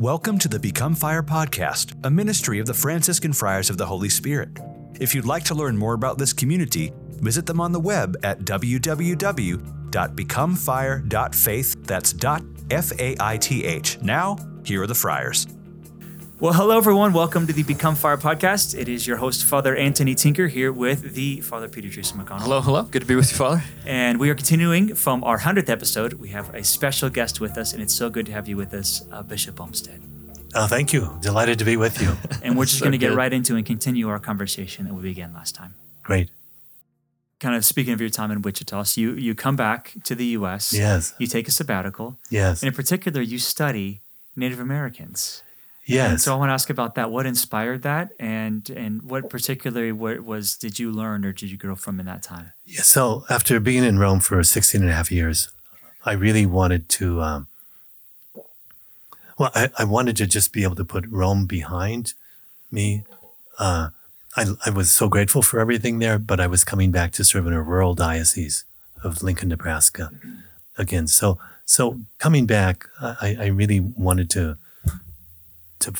Welcome to the Become Fire podcast, a ministry of the Franciscan Friars of the Holy Spirit. If you'd like to learn more about this community, visit them on the web at www.becomefire.faith. That's dot F A I T H. Now, here are the friars. Well, hello, everyone. Welcome to the Become Fire podcast. It is your host, Father Anthony Tinker, here with the Father Peter Jason McConnell. Hello, hello. Good to be with you, Father. And we are continuing from our 100th episode. We have a special guest with us, and it's so good to have you with us, uh, Bishop Olmsted. Oh, thank you. Delighted to be with you. And we're just So going to get right into and continue our conversation that we began last time. Great. Kind of speaking of your time in Wichita, so you, you come back to the U.S. Yes. You take a sabbatical. Yes. And in particular, you study Native Americans. And Yes. so I want to ask about that. What inspired that, and and what particularly what was did you learn or did you grow from in that time? Yeah, So after being in Rome for 16 and a half years, I really wanted to, um, well, I, I wanted to just be able to put Rome behind me. Uh, I, I was so grateful for everything there, but I was coming back to serve in a rural diocese of Lincoln, Nebraska again. So, so coming back, I, I really wanted to, to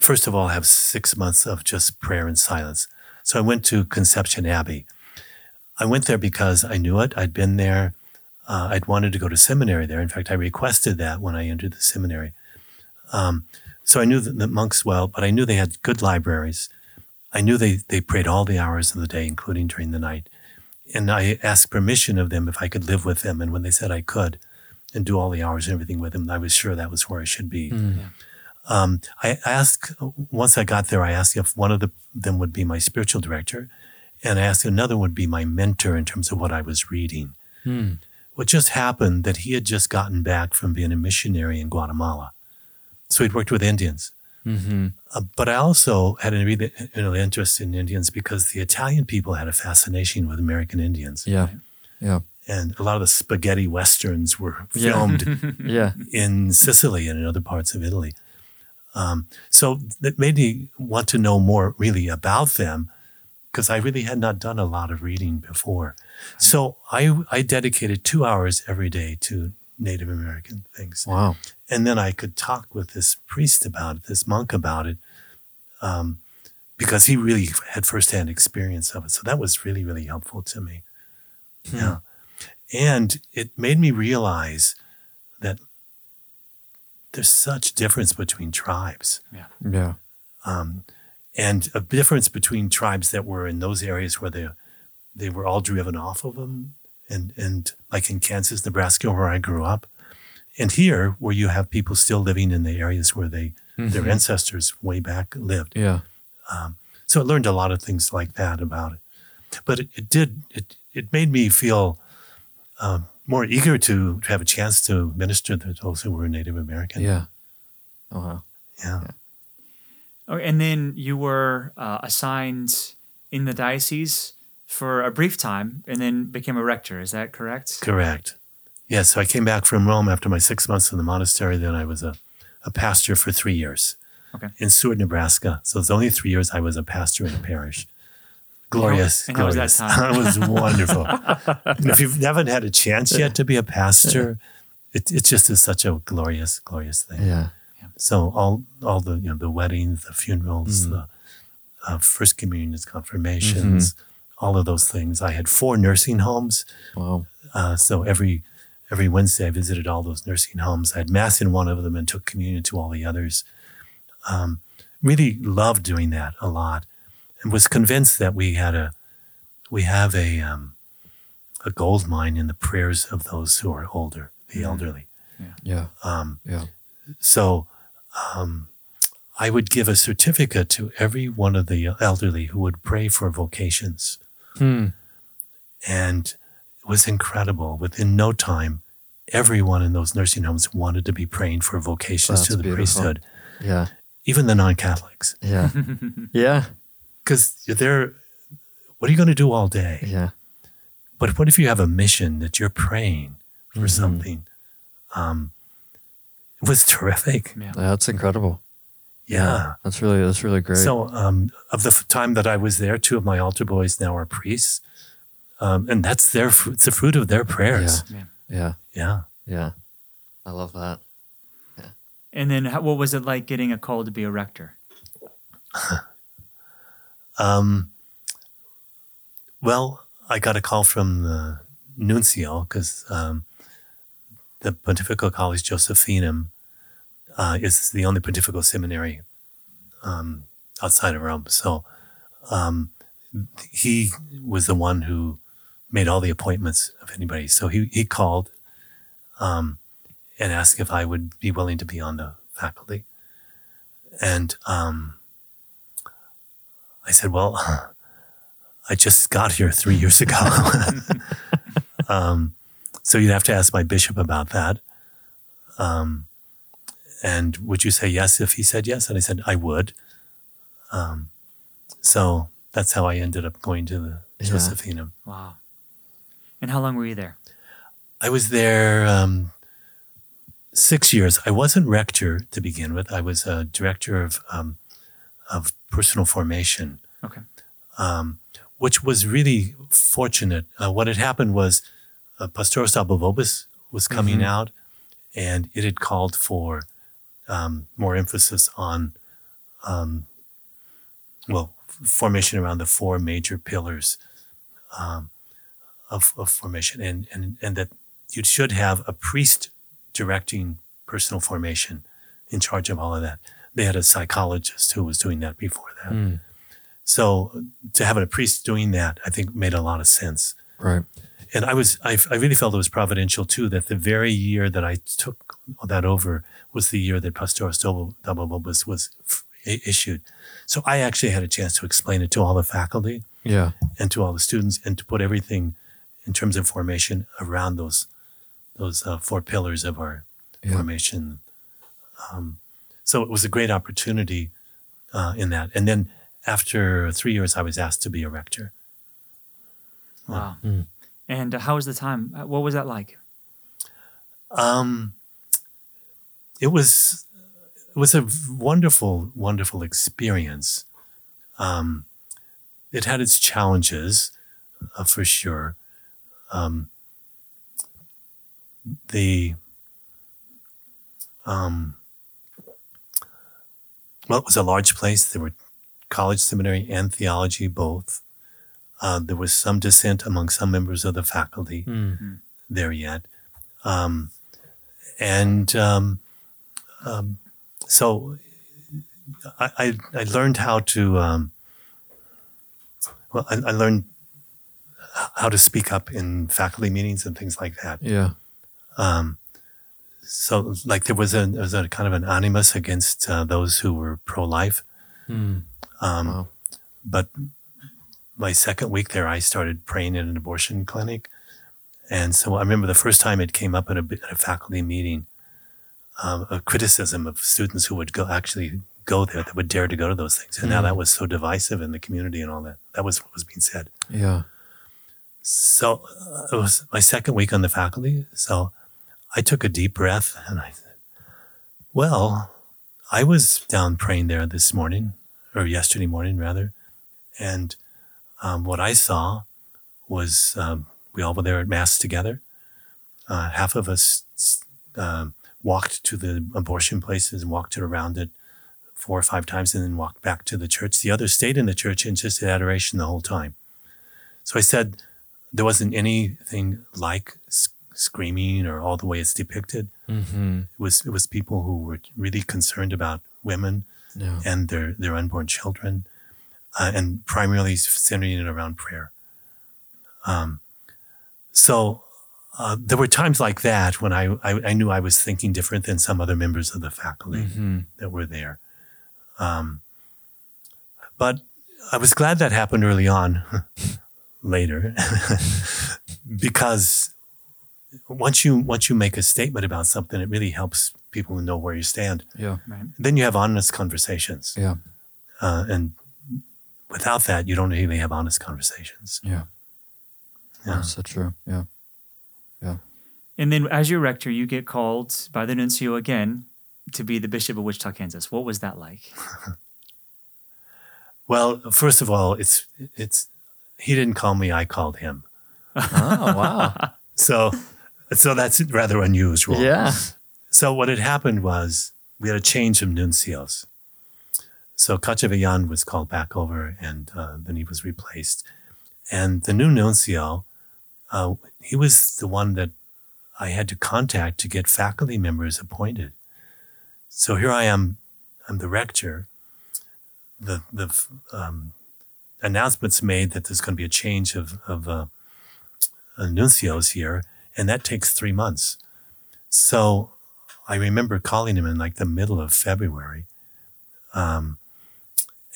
first of all, have six months of just prayer and silence. So I went to Conception Abbey. I went there because I knew it. I'd been there. Uh, I'd wanted to go to seminary there. In fact, I requested that when I entered the seminary. Um, so I knew the, the monks well, but I knew they had good libraries. I knew they, they prayed all the hours of the day, including during the night. And I asked permission of them if I could live with them. And when they said I could and do all the hours and everything with them, I was sure that was where I should be. Um, I asked, once I got there, I asked if one of the, them would be my spiritual director. And I asked another would be my mentor in terms of what I was reading. What just happened that he had just gotten back from being a missionary in Guatemala. So he'd worked with Indians. Mm-hmm. Uh, but I also had an really you know, interest in Indians because the Italian people had a fascination with American Indians. Yeah. Yeah. And a lot of the spaghetti westerns were Yeah. filmed Yeah. in Sicily and in other parts of Italy. Um, so that made me want to know more really about them because I really had not done a lot of reading before. So I, I dedicated two hours every day to Native American things. Wow. And then I could talk with this priest about it, this monk about it, um, because he really had firsthand experience of it. So that was really, really helpful to me. Yeah. And it made me realize that there's such difference between tribes Yeah. um, and a difference between tribes that were in those areas where they they were all driven off of them and and like in Kansas, Nebraska, where I grew up, and here where you have people still living in the areas where they their ancestors way back lived. Yeah. So I learned a lot of things like that about it. But it, it did it it made me feel um, more eager to, to have a chance to minister to those who were Native American. Yeah. Oh, wow. yeah. Oh, and then you were uh, assigned in the diocese for a brief time, and then became a rector. Is that correct? Correct. Yes, so I came back from Rome after my six months in the monastery. Then I was a, a pastor for three years Okay. in Seward, Nebraska. So it's only three years I was a pastor in a parish. Glorious. And how was that glorious. time? it was wonderful. And if you haven't had a chance yet to be a pastor, it, it just is such a glorious, glorious thing. Yeah. So all all the you know the weddings, the funerals, the uh, first communions, confirmations, all of those things. I had four nursing homes. Wow. Uh, so every every Wednesday, I visited all those nursing homes. I had mass in one of them and took communion to all the others. Um, really loved doing that a lot, and was convinced that we had a we have a um, a gold mine in the prayers of those who are older, the elderly. Yeah. Um, Yeah. so um, I would give a certificate to every one of the elderly who would pray for vocations. Hmm. And it was incredible. Within no time, everyone in those nursing homes wanted to be praying for vocations That's to the beautiful. priesthood, Yeah. even the non Catholics. Yeah. yeah. Because they're, what are you going to do all day? Yeah. But what if you have a mission that you're praying for Mhm. something? Um, it was terrific. Yeah. That's incredible. yeah. That's really that's really great. So, um, of the time that I was there, two of my altar boys now are priests, um, and that's their fr- it's the fruit of their prayers. Yeah. yeah. Yeah. Yeah. I love that. Yeah. And then how, what was it like getting a call to be a rector? Um, well, I got a call from the nuncio because um, the Pontifical College Josephinum uh, is the only pontifical seminary um, outside of Rome. So um, he was the one who made all the appointments of anybody. So he, he called um, and asked if I would be willing to be on the faculty. And um, I said, Well, I just got here three years ago. um, so you'd have to ask my bishop about that. Um, and would you say yes if he said yes? And I said, I would. Um, so that's how I ended up going to the Yeah. Josephinum. Wow. And how long were you there? I was there um, six years. I wasn't rector to begin with. I was a director of um, of personal formation, Okay. um, which was really fortunate. Uh, what had happened was uh, Pastores Dabo Vobis was coming out, and it had called for um, more emphasis on, um, well, formation around the four major pillars um, of, of formation, and, and and that you should have a priest directing personal formation in charge of all of that. They had a psychologist who was doing that before that. Mm, So to have a priest doing that, I think made a lot of sense. right. And I was, I, I really felt it was providential too that the very year that I took that over was the year that Pastores Dabo Vobis was f- i- issued. So I actually had a chance to explain it to all the faculty Yeah. and to all the students and to put everything in terms of formation around those those uh, four pillars of our Yeah. formation. Um, so it was a great opportunity uh, in that. And then after three years, I was asked to be a rector. Wow. Mm. And uh, how was the time? Uh, What was that like? Um, it was it was a wonderful, wonderful experience. Um, it had its challenges, uh, for sure. Um, the um, well, it was a large place. There were college, seminary, and theology both. Uh, there was some dissent among some members of the faculty Mm. there yet. Um, and um, um, so I, I, I learned how to, um, well, I, I learned how to speak up in faculty meetings and things like that. Yeah. So, like, there was a, there was a kind of an animus against uh, those who were pro life. Mm. Um, Wow. But my second week there, I started praying in an abortion clinic. And so I remember the first time it came up at a, at a faculty meeting, um, a criticism of students who would go actually go there, that would dare to go to those things. And now Mm. that was so divisive in the community and all that. That was what was being said. Yeah. So uh, it was my second week on the faculty. So I took a deep breath and I said, Well, I was down praying there this morning, or yesterday morning rather. And um, what I saw was um, we all were there at Mass together. Uh, half of us um, walked to the abortion places and walked around it four or five times and then walked back to the church. The others stayed in the church and just did adoration the whole time. So I said, there wasn't anything like screaming or all the way it's depicted. Mm-hmm. It was it was people who were really concerned about women Yeah. and their their unborn children, uh, and primarily centering it around prayer. Um, so uh, there were times like that when I, I I knew I was thinking different than some other members of the faculty Mm-hmm. that were there. Um, but I was glad that happened early on, later, because once you once you make a statement about something, it really helps people know where you stand. Yeah. Right. Then you have honest conversations, Yeah. uh, and without that, you don't really have honest conversations. Yeah. Yeah. That's so true. Yeah. And then, as your rector, you get called by the nuncio again to be the bishop of Wichita, Kansas. What was that like? Well, first of all, it's it's he didn't call me; I called him. Oh, wow. So, so that's rather unusual. yeah. So what had happened was, we had a change of nuncios. So Cacciavillan was called back over, and uh, then he was replaced. And the new nuncio, uh, he was the one that I had to contact to get faculty members appointed. So here I am, I'm the rector. The the um, announcements made that there's going to be a change of of uh, nuncios here, and that takes three months. So I remember calling him in like the middle of February, um,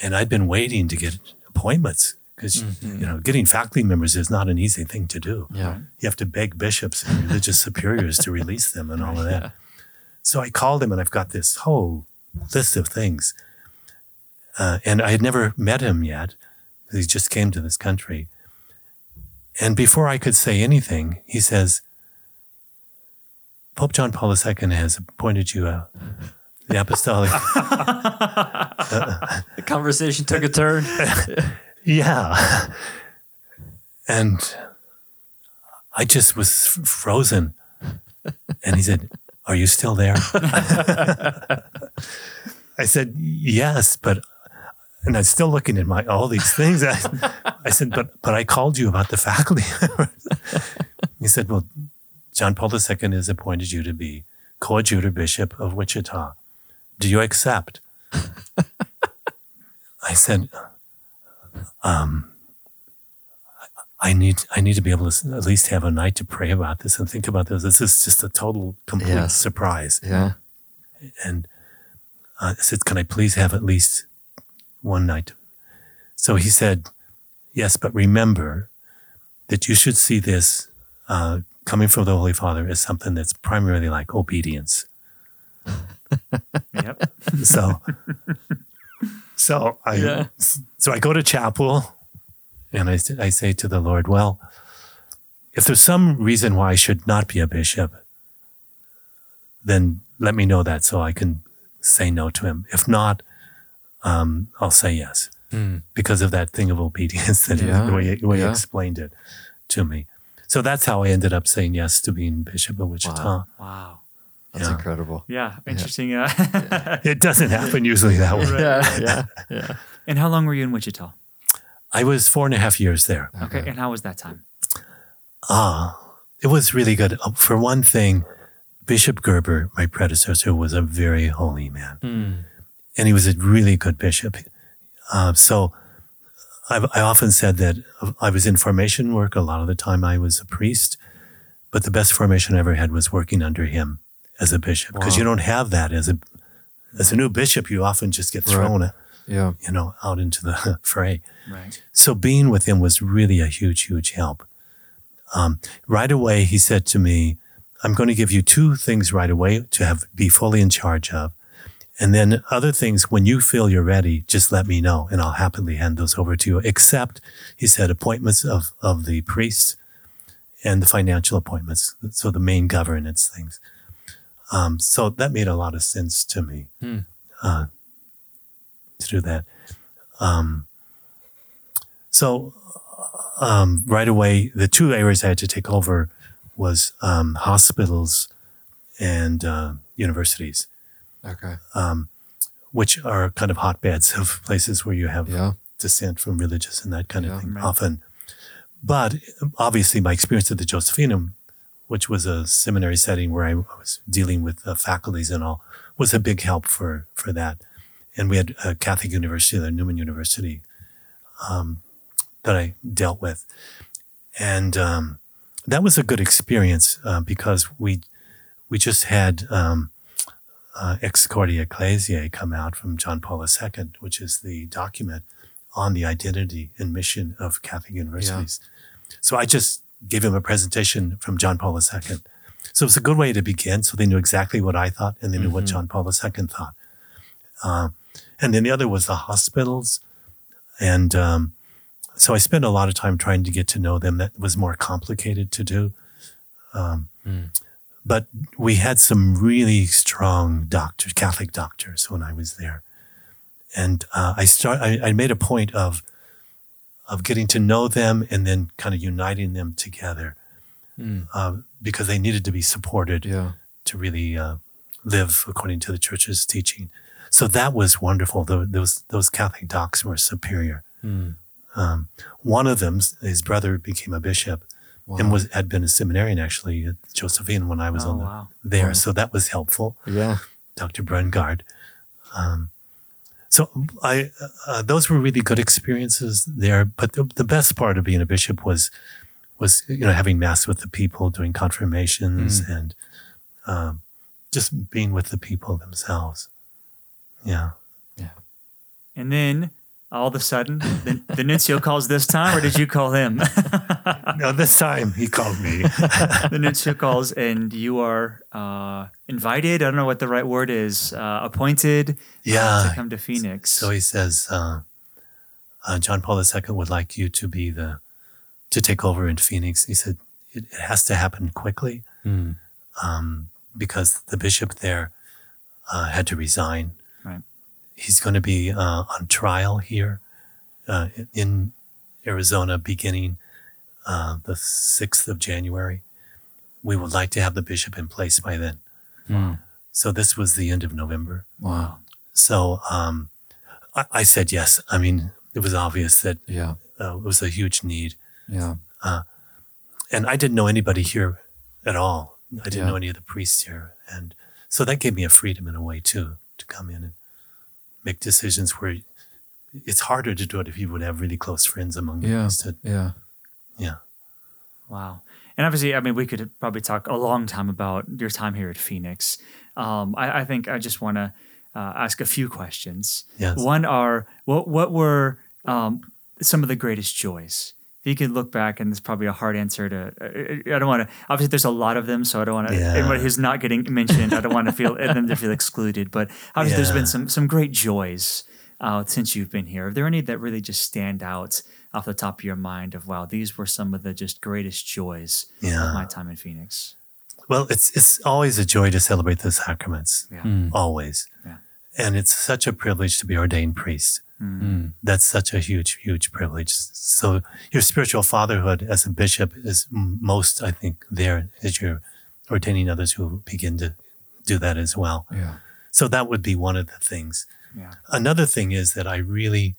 and I'd been waiting to get appointments because you know getting faculty members is not an easy thing to do. Yeah. You have to beg bishops and religious superiors to release them and all of that. So I called him, and I've got this whole list of things. Uh, and I had never met him yet. He just came to this country. And before I could say anything, he says, Pope John Paul II has appointed you a, the apostolic. The conversation took a turn. yeah. And I just was frozen. And he said, Are you still there? I said, Yes, but and I'm still looking at my all these things. I, I said, but but I called you about the faculty. he said, Well, John Paul II has appointed you to be coadjutor bishop of Wichita. Do you accept? I said, um, I need I need to be able to at least have a night to pray about this and think about this. This is just a total complete Yes. surprise. Yeah. And uh, I said, Can I please have at least one night? So he said, Yes, but remember that you should see this uh, coming from the Holy Father is something that's primarily like obedience. Yep. So, so I Yeah. so I go to chapel, and I I say to the Lord, well, if there's some reason why I should not be a bishop, then let me know that so I can say no to him. If not, um, I'll say yes because of that thing of obedience that Yeah. the way, the way he explained it to me. So that's how I ended up saying yes to being bishop of Wichita. Wow. Wow. That's Yeah. incredible. Yeah. Interesting. Uh, It doesn't happen usually that way. Yeah. Yeah. Yeah. and how long were you in Wichita? I was four and a half years there. Okay. And how was that time? Ah, it was really good. Uh, For one thing, Bishop Gerber, my predecessor, was a very holy man, and he was a really good bishop. Uh, so, I've, I often said that I was in formation work. A lot of the time, I was a priest, but the best formation I ever had was working under him as a bishop because you don't have that as a as a new bishop. You often just get Right. thrown, Yeah. you know, out into the fray. Right. So being with him was really a huge, huge help. Um, right away, he said to me, "I'm going to give you two things right away to have be fully in charge of, and then other things when you feel you're ready, just let me know, and I'll happily hand those over to you. Except," he said, "appointments of of the priests and the financial appointments, so the main governance things." Um, so that made a lot of sense to me uh, to do that. Um, so um, right away, the two areas I had to take over was um, hospitals and uh, universities, Okay. which are kind of hotbeds of places where you have Yeah. dissent from religious and that kind of thing right. often. But obviously, my experience at the Josephinum, which was a seminary setting where I was dealing with uh, faculties and all, was a big help for for that. And we had a Catholic University, the Newman University, um, that I dealt with, and um, that was a good experience uh, because we we just had um, uh, Ex Corde Ecclesiae come out from John Paul II, which is the document on the identity and mission of Catholic universities. So I just gave him a presentation from John Paul II. So it was a good way to begin. So they knew exactly what I thought and they knew what John Paul II thought. Uh, and then the other was the hospitals. And um, so I spent a lot of time trying to get to know them. That was more complicated to do. Um, But we had some really strong doctors, Catholic doctors, when I was there. And uh, I start. I, I made a point of of getting to know them and then kind of uniting them together uh, because they needed to be supported Yeah. to really uh, live according to the church's teaching. So that was wonderful. Tho- Those those Catholic docs were superior. Mm. Um, one of them, his brother, became a bishop and was had been a seminarian actually at Josephine when I was Oh, on the, wow. there. Wow. So that was helpful. Yeah. Dr. Brungardt. Um, so I, uh, those were really good experiences there. But the, the best part of being a bishop was, was you know having mass with the people, doing confirmations, and um, just being with the people themselves. Yeah. Yeah. And then all of a sudden, the, the nuncio calls this time, or did you call him? No, this time he called me. the nuncio calls, and you are uh, invited. I don't know what the right word is. Uh, appointed uh, Yeah. to come to Phoenix. So he says, uh, uh, John Paul II would like you to be the, to take over in Phoenix. He said, it, it has to happen quickly Mm. um, because the bishop there uh, had to resign. He's going to be uh, on trial here uh, in Arizona beginning uh, the 6th of January. We would like to have the bishop in place by then. Mm. So this was the end of November. Wow. So um, I, I said yes. I mean, it was obvious that Yeah. uh, it was a huge need. Yeah. And I didn't know anybody here at all. I didn't Yeah. know any of the priests here. And so that gave me a freedom in a way, too, to come in and make decisions where it's harder to do it if you would have really close friends among the Yeah. priesthood. Yeah. Yeah. Wow. And obviously, I mean, we could probably talk a long time about your time here at Phoenix. Um, I, I think I just want to uh, ask a few questions. Yes. One are what what were um, some of the greatest joys? If you could look back, and it's probably a hard answer to. I don't want to. Obviously, there's a lot of them, so I don't want to. Yeah. Anybody who's not getting mentioned, I don't want to feel them to feel excluded. But obviously, there's Yeah. been some some great joys uh, since you've been here. Are there any that really just stand out off the top of your mind? Of wow, these were some of the just greatest joys Yeah. of my time in Phoenix. Well, it's it's always a joy to celebrate the sacraments. Yeah. Mm. Always. Yeah. And it's such a privilege to be ordained priest. Mm. That's such a huge, huge privilege. So your spiritual fatherhood as a bishop is most, I think, there as you're ordaining others who begin to do that as well. Yeah. So that would be one of the things. Yeah. Another thing is that I really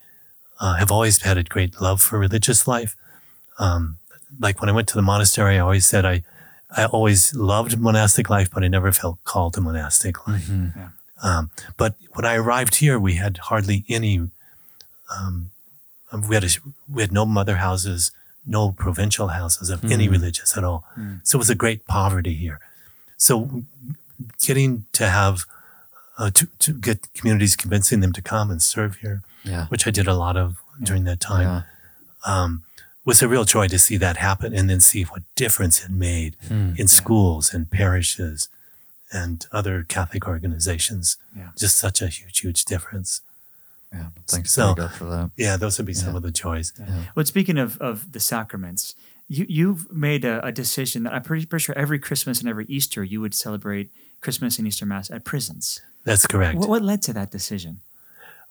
uh, have always had a great love for religious life. Um, like when I went to the monastery, I always said I, I always loved monastic life, but I never felt called to monastic life. Mhm. Yeah. Um, but when I arrived here, we had hardly any. Um, we had a, we had no mother houses, no provincial houses of any religious at all. So it was a great poverty here. So getting to have uh, to to get communities convincing them to come and serve here, Yeah. which I did a lot of during that time, Yeah. um, was a real joy to see that happen and then see what difference it made Mm. in schools and parishes and other Catholic organizations. Yeah. Just such a huge, huge difference. Yeah. Thanks So- God for that. Yeah, those would be some of the joys. Well, speaking of, of the sacraments, you you've made a, a decision that I'm pretty, pretty sure every Christmas and every Easter you would celebrate Christmas and Easter Mass at prisons. That's correct. What, what led to that decision?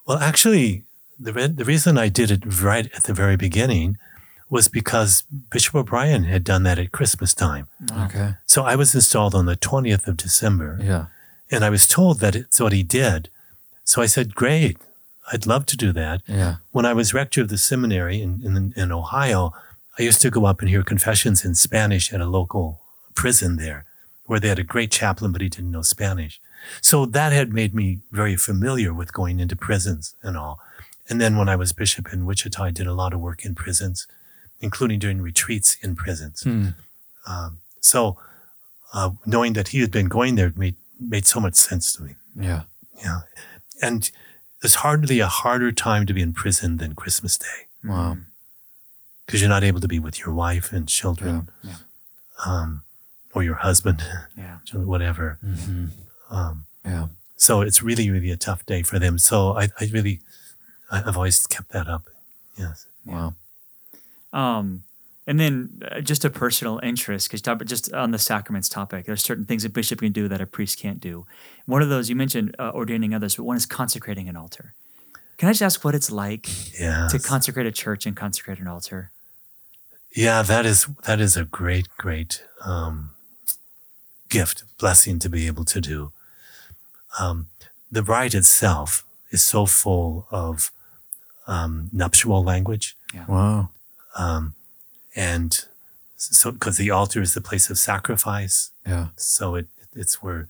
Well, actually, the, re- the reason I did it right at the very beginning was because Bishop O'Brien had done that at Christmas time. Okay. So I was installed on the 20th of December, Yeah. and I was told that it's what he did. So I said, Great, I'd love to do that. Yeah. When I was rector of the seminary in, in, in Ohio, I used to go up and hear confessions in Spanish at a local prison there, where they had a great chaplain, but he didn't know Spanish. So that had made me very familiar with going into prisons and all. And then when I was bishop in Wichita, I did a lot of work in prisons, including doing retreats in prisons. Mm. So uh, knowing that he had been going there made made so much sense to me. Yeah. Yeah, and there's hardly a harder time to be in prison than Christmas Day Wow. because you're not able to be with your wife and children, Yeah. um, or your husband, Yeah. whatever. hmm Um, Yeah. so it's really, really a tough day for them. So I, I really, I've always kept that up. Yes. Wow. Um, and then uh, just a personal interest, because just on the sacraments topic, there's certain things a bishop can do that a priest can't do. One of those you mentioned uh, ordaining others, but one is consecrating an altar. Can I just ask what it's like Yeah. to consecrate a church and consecrate an altar? Yeah, that is that is a great, great um, gift, blessing to be able to do. um, the rite itself is so full of um, nuptial language. Wow. Um, and so, because the altar is the place of sacrifice, Yeah. so it it's where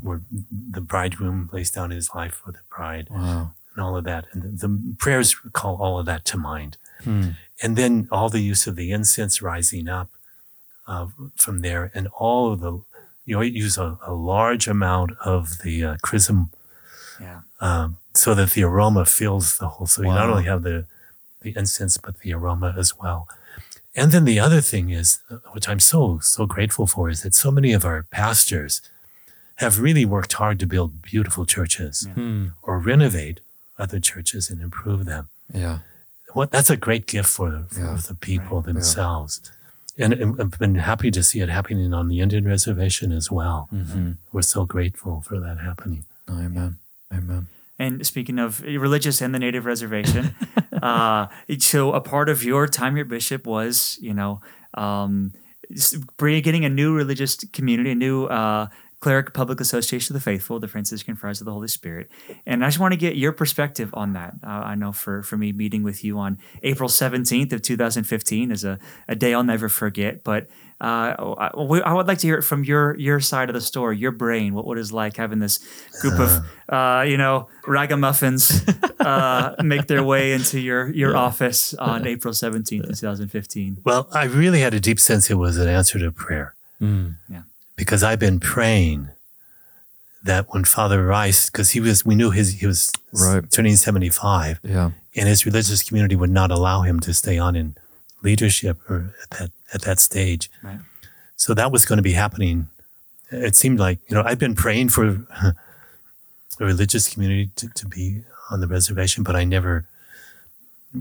where the bridegroom lays down his life for the bride Wow. and all of that, and the, the prayers call all of that to mind. Hmm. And then all the use of the incense rising up uh, from there, and all of the you know, use a, a large amount of the uh, chrism Yeah. um, so that the aroma fills the whole. So you not only have the the incense, but the aroma as well. And then the other thing is, uh, which I'm so so grateful for, is that so many of our pastors have really worked hard to build beautiful churches Yeah. Hmm. or renovate other churches and improve them. Yeah. What that's a great gift for the, for Yeah. the people Yeah. themselves. And and I've been happy to see it happening on the Indian reservation as well. Mm-hmm. We're so grateful for that happening. Amen. Amen. And speaking of religious and the native reservation, uh, so a part of your time your Bishop, was you know um, getting a new religious community, a new uh, cleric public association of the faithful, the Franciscan Friars of the Holy Spirit. And I just want to get your perspective on that. Uh, I know for for me, meeting with you on April seventeenth of two thousand fifteen is a, a day I'll never forget. But uh, I, we- I would like to hear it from your your side of the story, your brain. What what is like having this group of uh, you know ragamuffins uh, make their way into your your office on April seventeenth, two thousand fifteen. Well, I really had a deep sense it was an answer to prayer. Mm. Because I've been praying that when Father Rice, because he was, we knew his, he was Right. turning 75 Yeah. and his religious community would not allow him to stay on in leadership or at that, at that stage. Right. So that was going to be happening. It seemed like, you know, I've been praying for a religious community to, to be on the reservation, but I never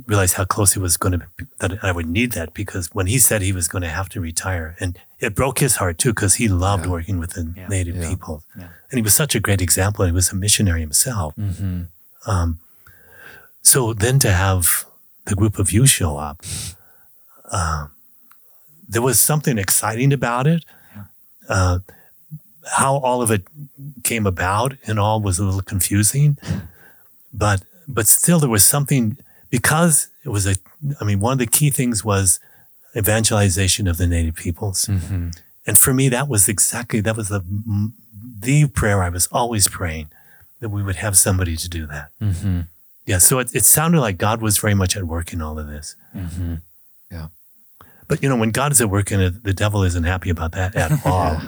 realized how close it was going to be, that I would need that because when he said he was going to have to retire, and it broke his heart too because he loved Yeah. working with the Yeah. native Yeah. people, Yeah. and he was such a great example. And he was a missionary himself. Mm-hmm. Um, so then to have the group of you show up, um, there was something exciting about it. Yeah. Uh, how all of it came about and all was a little confusing, but but still there was something because it was a. I mean, one of the key things was evangelization of the native peoples, Mm-hmm. and for me that was exactly that was the the prayer I was always praying that we would have somebody to do that. Mm-hmm. Yeah, so it, it sounded like God was very much at work in all of this. Mm-hmm. But you know, when God is at work in it, the devil isn't happy about that at all.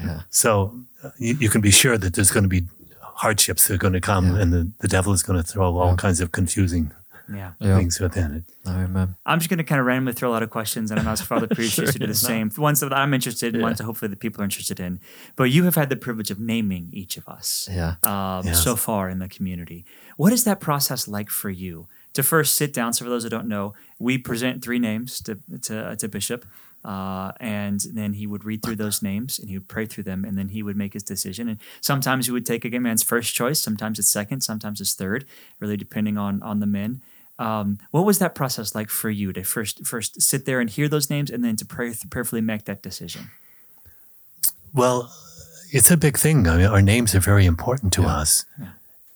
Yeah. So uh, you, you can be sure that there's going to be hardships that are going to come, Yeah. and the, the devil is going to throw all Yeah. kinds of confusing Yeah. Yeah. things within it. Amen. I'm just going to kind of randomly throw a lot of questions, and I'm asking Father Priest Sure, to do the no. same. Ones that I'm interested in, Yeah. ones that hopefully the people are interested in. But you have had the privilege of naming each of us Yeah. um, Yes. so far in the community. What is that process like for you? To first sit down. So for those who don't know, we present three names to to, to Bishop, uh, and then he would read through those names and he would pray through them, and then he would make his decision. And sometimes he would take a man's first choice, sometimes it's second, sometimes it's third, really depending on on the men. Um, what was that process like for you to first first sit there and hear those names, and then to pray, prayerfully make that decision? Well, it's a big thing. I mean, our names are very important to Yeah. us. Yeah.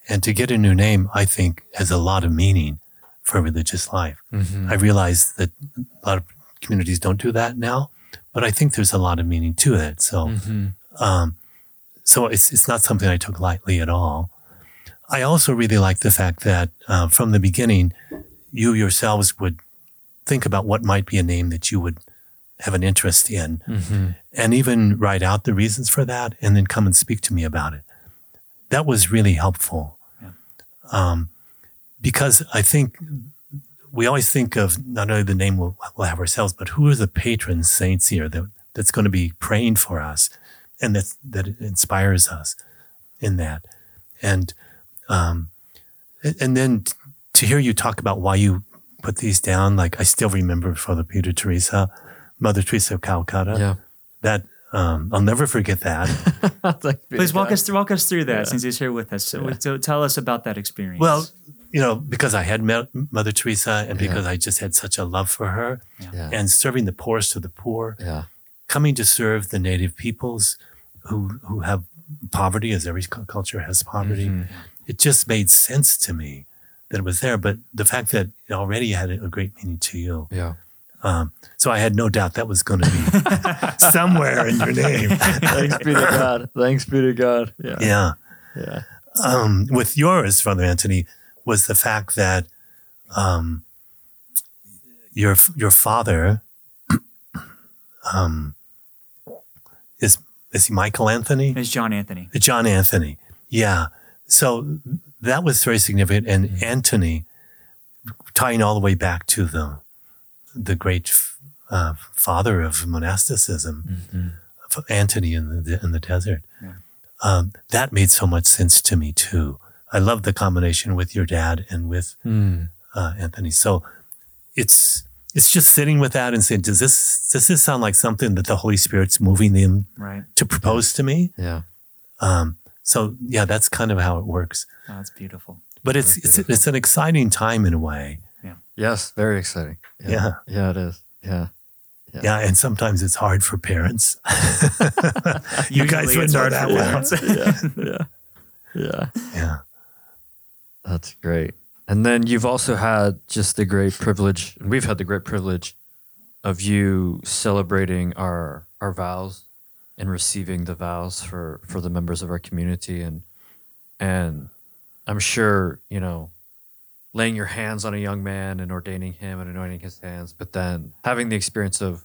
And to get a new name, I think, has a lot of meaning for religious life. Mm-hmm. I realize that a lot of communities don't do that now, but I think there's a lot of meaning to it. So, Mm-hmm. um, so it's it's not something I took lightly at all. I also really like the fact that uh, from the beginning, you yourselves would think about what might be a name that you would have an interest in, Mm-hmm. and even write out the reasons for that, and then come and speak to me about it. That was really helpful, Yeah. um, because I think we always think of not only the name we'll, we'll have ourselves, but who are the patron saints here that, that's going to be praying for us, and that that inspires us in that, and um, and- and then to hear you talk about why you put these down, like I still remember Father Peter Teresa, Mother Teresa of Calcutta. Yeah. That um, I'll never forget that. Please walk us through walk us through that Yeah. since he's here with us. So, Yeah. so tell us about that experience. well, you know, because I had met Mother Teresa, and Yeah. because I just had such a love for her, Yeah. and serving the poorest of the poor, Yeah. coming to serve the native peoples who who have poverty, as every culture has poverty. It just made sense to me that it was there. But the fact that it already had a great meaning to you. Yeah. Um, so I had no doubt that was going to be somewhere in your name. Thanks be to God. Thanks be to God. Yeah. yeah. Yeah. um, with yours, Father Anthony, was the fact that um, your your father um, is is he Michael Anthony? It's John Anthony. John Anthony. Yeah. So that was very significant, and Antony, tying all the way back to the the great uh, father of monasticism, Antony in the in the desert. Yeah. Um, that made so much sense to me too. I love the combination with your dad and with Mm. uh, Anthony. So it's it's just sitting with that and saying, does this does this sound like something that the Holy Spirit's moving them Right. to propose to me? Yeah. Um, so yeah, that's kind of how it works. Oh, that's beautiful. But it's it's it's an exciting time in a way. Yeah. Yes. Very exciting. Yeah. Yeah, it is. Yeah. Yeah, and sometimes it's hard for parents. you guys Usually would it's know that for well. parents. yeah. Yeah. Yeah. That's great. And then you've also had just the great privilege, and we've had the great privilege of you celebrating our our vows and receiving the vows for for the members of our community and and I'm sure, you know, laying your hands on a young man and ordaining him and anointing his hands, but then having the experience of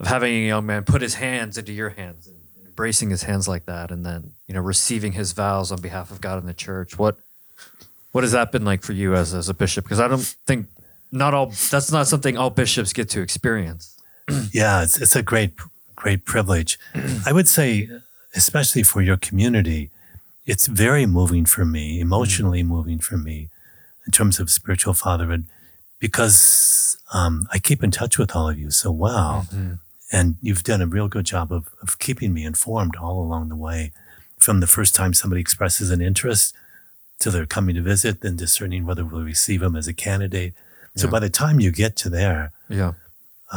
of having a young man put his hands into your hands and embracing his hands like that and then, you know, receiving his vows on behalf of God and the church. What what has that been like for you as, as a bishop? Because I don't think not all that's not something all bishops get to experience. Yeah, it's it's a great great privilege. I would say, especially for your community, it's very moving for me, emotionally moving for me, in terms of spiritual fatherhood, because um, I keep in touch with all of you so well, and you've done a real good job of of keeping me informed all along the way, from the first time somebody expresses an interest to their coming to visit, then discerning whether we'll receive them as a candidate. So Yeah. by the time you get to there, Yeah.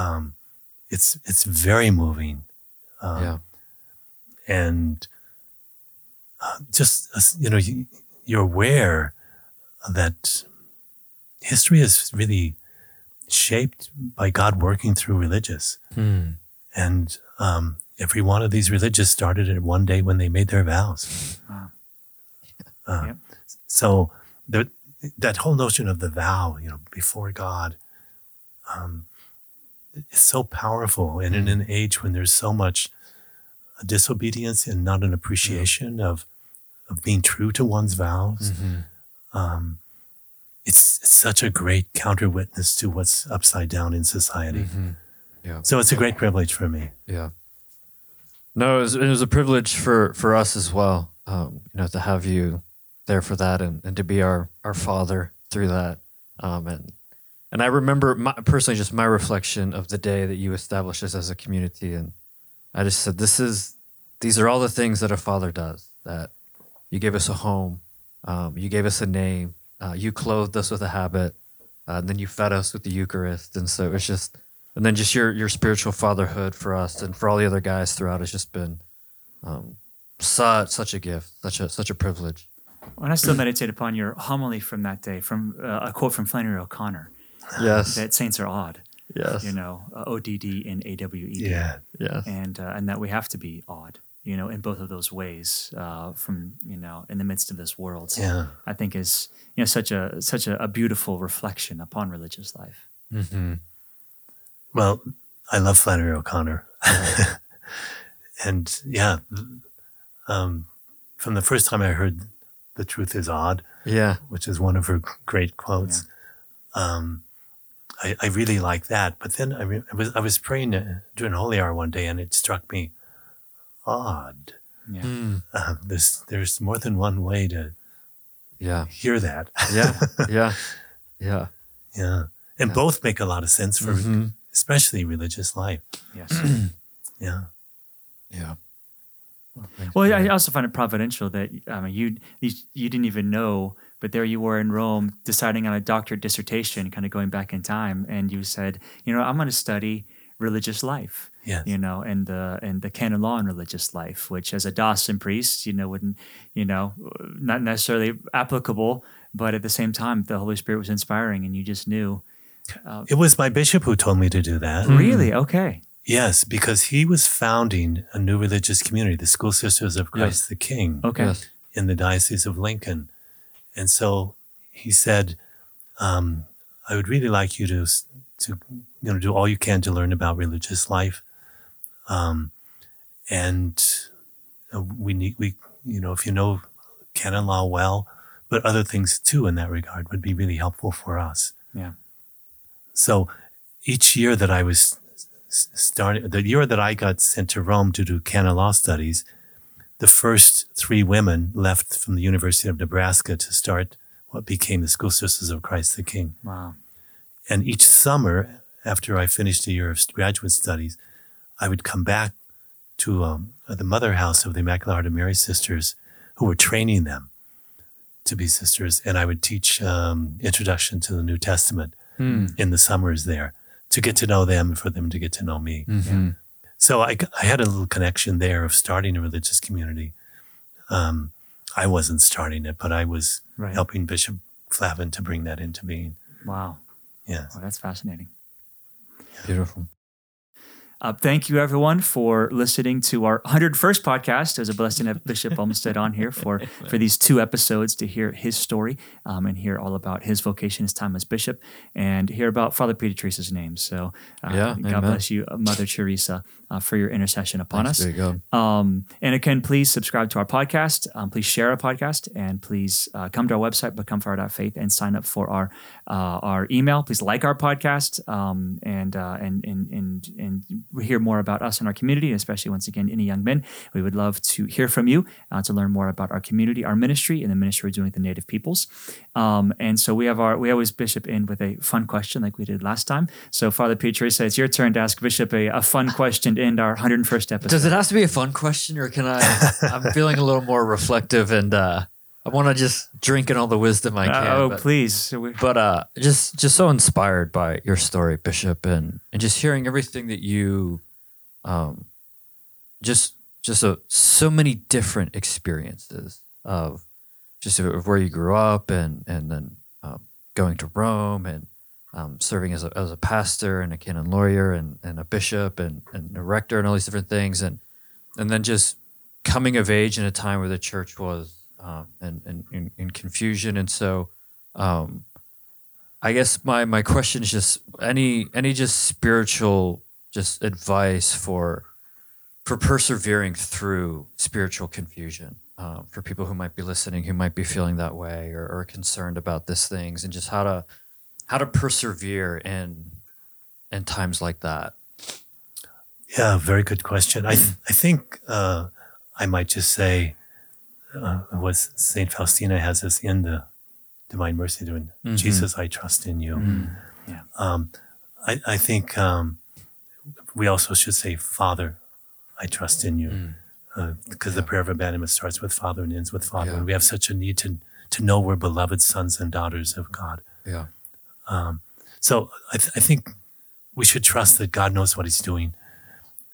um, it's it's very moving, um, yeah. and uh, just uh, you know you, you're aware that history is really shaped by God working through religious, Hmm. and um, every one of these religious started at one day when they made their vows. Wow. Uh, Yep. So the, that whole notion of the vow, you know, before God, um, is so powerful. And in an age when there's so much disobedience and not an appreciation of of being true to one's vows, Mhm. um, it's, it's such a great counter witness to what's upside down in society. Mhm. Yeah. So it's a great privilege for me. Yeah. No, it was, it was a privilege for, for us as well, um, you know, to have you there for that and, and to be our, our father through that. Um, and, and I remember my, personally just my reflection of the day that you established us as a community. And I just said, this is, these are all the things that a father does, that you gave us a home, um, you gave us a name, uh, you clothed us with a habit, uh, and then you fed us with the Eucharist. And so it's just, and then just your your spiritual fatherhood for us and for all the other guys throughout has just been um, such such a gift, such a such a privilege. And I still meditate upon your homily from that day, from uh, a quote from Flannery O'Connor Yes, that saints are odd, yes, you know, uh, O D D and A W E D. Yeah. yes, and uh, and that we have to be odd, you know, in both of those ways, uh, from you know, in the midst of this world. Yeah. I think is you know such a such a, a beautiful reflection upon religious life. hmm Well, I love Flannery O'Connor. and yeah, um, from the first time I heard The Truth is Odd, yeah, which is one of her great quotes, um, I, I really like that. But then I, re- I, was, I was praying uh, during Holy Hour one day and it struck me odd. Yeah. Mm. Uh, there's, there's more than one way to yeah, hear that. yeah, yeah, yeah. yeah. And Yeah. both make a lot of sense for Mhm. especially religious life. Yes. Yeah. Yeah. well, I also find it providential that I mean you, you you didn't even know, but there you were in Rome deciding on a doctorate dissertation, kind of going back in time, and you said, you know, I'm going to study religious life. Yes. you know, and the and the canon law and religious life, which as a diocesan priest, you know, wouldn't, you know, not necessarily applicable, but at the same time, the Holy Spirit was inspiring, and you just knew. Uh, it was my bishop who told me to do that. Mm. Really? Okay. Yes, because he was founding a new religious community, the School Sisters of Christ the King, Okay. Yes. in the Diocese of Lincoln. And so he said, um, I would really like you to, to you know, do all you can to learn about religious life. Um, and uh, we need, we, you know, if you know canon law well, but other things too in that regard would be really helpful for us. Yeah. So each year that I was starting, the year that I got sent to Rome to do canon law studies, the first three women left from the University of Nebraska to start what became the School Sisters of Christ the King. Wow. And each summer, after I finished a year of graduate studies, I would come back to um, the mother house of the Immaculate Heart of Mary sisters who were training them to be sisters. And I would teach um, Introduction to the New Testament Hmm. in the summers there to get to know them and for them to get to know me. Mhm. So I, I had a little connection there of starting a religious community. Um, I wasn't starting it, but I was Right. helping Bishop Flavin to bring that into being. Wow. Yes. Well, that's fascinating. Beautiful. Uh, thank you, everyone, for listening to our 101st podcast. It was a blessing to have Bishop Olmsted on here for, for these two episodes to hear his story um, and hear all about his vocation, his time as bishop, and hear about Father Peter Teresa's name. So, uh, Yeah, God amen. bless you, uh, Mother Teresa, uh, for your intercession upon Thanks us. be to God. Um, and again, please subscribe to our podcast. Um, please share our podcast, and please uh, come to our website, becomefire.faith, and sign up for our uh, our email. Please like our podcast um, and, uh, and and and and hear more about us and our community, especially once again, any young men. We would love to hear from you uh, to learn more about our community, our ministry, and the ministry we're doing with the Native peoples. Um, and so we have our we always Bishop in with a fun question like we did last time. So Father Peter Teresa, it's your turn to ask Bishop a, a fun question end our 101st episode. Does it have to be a fun question, or can I? I'm feeling a little more reflective, and uh, I want to just drink in all the wisdom I can. oh, but, please. But uh, just just so inspired by your story, Bishop, and and just hearing everything that you, um, just just a, so many different experiences of just of where you grew up, and and then um, going to Rome and. Um, serving as a, as a pastor and a canon lawyer and, and a bishop and, and a rector and all these different things and and then just coming of age in a time where the church was um, in, in, in, confusion. And so, um, I guess my, my question is just any any just spiritual just advice for for persevering through spiritual confusion um, for people who might be listening who might be feeling that way or, or concerned about these things and just how to how to persevere in in times like that. Yeah, very good question. I I think uh, I might just say uh, what Saint Faustina has us in the Divine Mercy doing. Jesus, I trust in you. Yeah. Um, I I think um, we also should say, Father, I trust in you, because the prayer of abandonment starts with Father and ends with Father, Yeah. and we have such a need to to know we're beloved sons and daughters of God. Yeah. So I, th- I think we should trust that God knows what He's doing,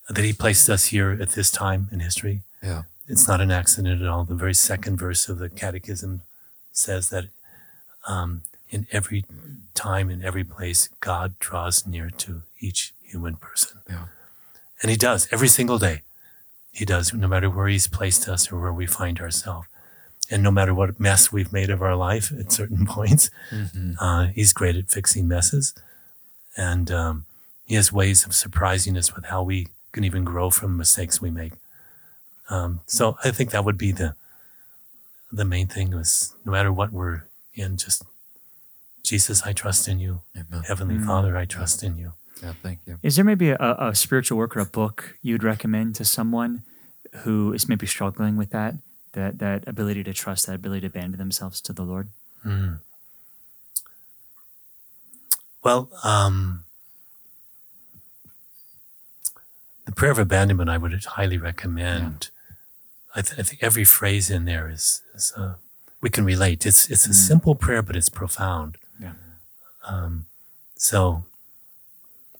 that He placed us here at this time in history. Yeah. It's not an accident at all. The very second verse of the Catechism says that um, in every time, in every place, God draws near to each human person. Yeah. And He does every single day. He does, no matter where He's placed us or where we find ourselves. And no matter what mess we've made of our life at certain points, uh, He's great at fixing messes. And um, He has ways of surprising us with how we can even grow from mistakes we make. Um, so I think that would be the the main thing was no matter what we're in, just Jesus, I trust in you. Amen. Heavenly Father, I trust in you. Yeah. Thank you. Is there maybe a, a spiritual work or a book you'd recommend to someone who is maybe struggling with that, that that ability to trust, that ability to abandon themselves to the Lord? Well, um, the prayer of abandonment, I would highly recommend. I, th- I think every phrase in there is, is uh, we can relate. It's it's a simple prayer, but it's profound. Yeah. Um, so,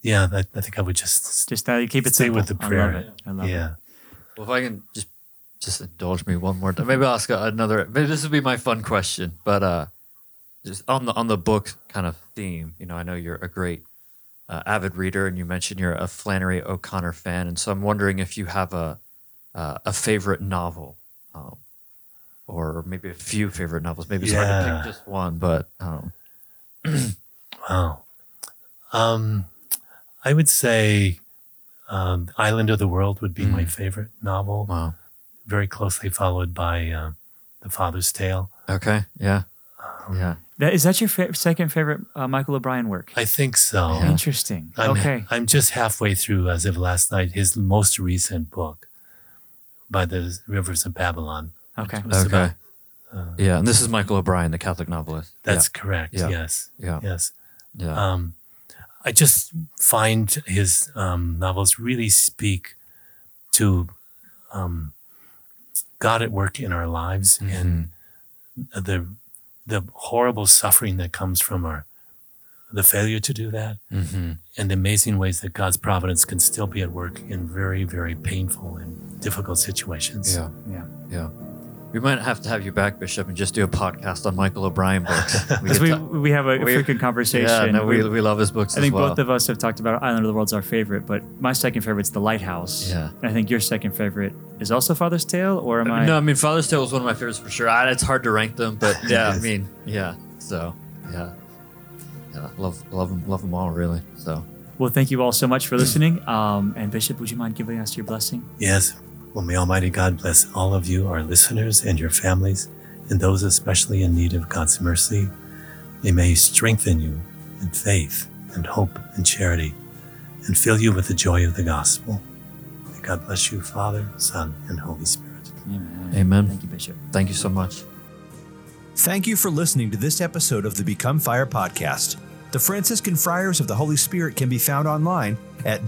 yeah, I, I think I would just Just that keep it stay simple. with the I prayer. love it. I love yeah. it. Well, if I can just just indulge me one more time, maybe I'll ask another. Maybe this would be my fun question, but uh, just on the on the book kind of theme. You know, I know you're a great uh, avid reader, and you mentioned you're a Flannery O'Connor fan, and so I'm wondering if you have a uh, a favorite novel, um, or maybe a few favorite novels. Maybe it's hard to pick just one, but um, Wow. Um, I would say um, Island of the World would be my Mm. favorite novel, wow. Very closely followed by uh, The Father's Tale. Okay. Yeah. Um, Yeah. That, is that your fa- second favorite uh, Michael O'Brien work? I think so. Yeah. Interesting. I'm, okay. I'm just halfway through, as of last night, his most recent book, By the Rivers of Babylon. Okay. Okay. about- uh, Yeah, and this is Michael O'Brien, the Catholic novelist. that's correct. Yeah. Yes. yeah, yeah, Yes. yeah. Um, I just find his um, novels really speak to um, God at work in our lives Mm-hmm. and the the horrible suffering that comes from our the failure to do that mm-hmm. and the amazing ways that God's providence can still be at work in very very painful and difficult situations. Yeah, Yeah. yeah. We might have to have you back, Bishop, and just do a podcast on Michael O'Brien books. Because get we, to- we have a we- frequent conversation. yeah, no, we, We- we love his books I as think well. both of us have talked about Island of the World's our favorite, but my second favorite is The Lighthouse. Yeah. And I think your second favorite is also Father's Tale, or am I? no, I mean Father's Tale is one of my favorites for sure. I, it's hard to rank them, but yeah, I mean, yeah. So, yeah, yeah, love love them, love them all, really. So, Well, thank you all so much for listening. Um, and Bishop, would you mind giving us your blessing? Yes. Well, may Almighty God bless all of you, our listeners, and your families, and those especially in need of God's mercy. And may He strengthen you in faith and hope and charity, and fill you with the joy of the gospel. May God bless you, Father, Son, and Holy Spirit. Amen. Amen. Thank you, Bishop. thank you so much. Thank you for listening to this episode of the Become Fire podcast. The Franciscan Friars of the Holy Spirit can be found online at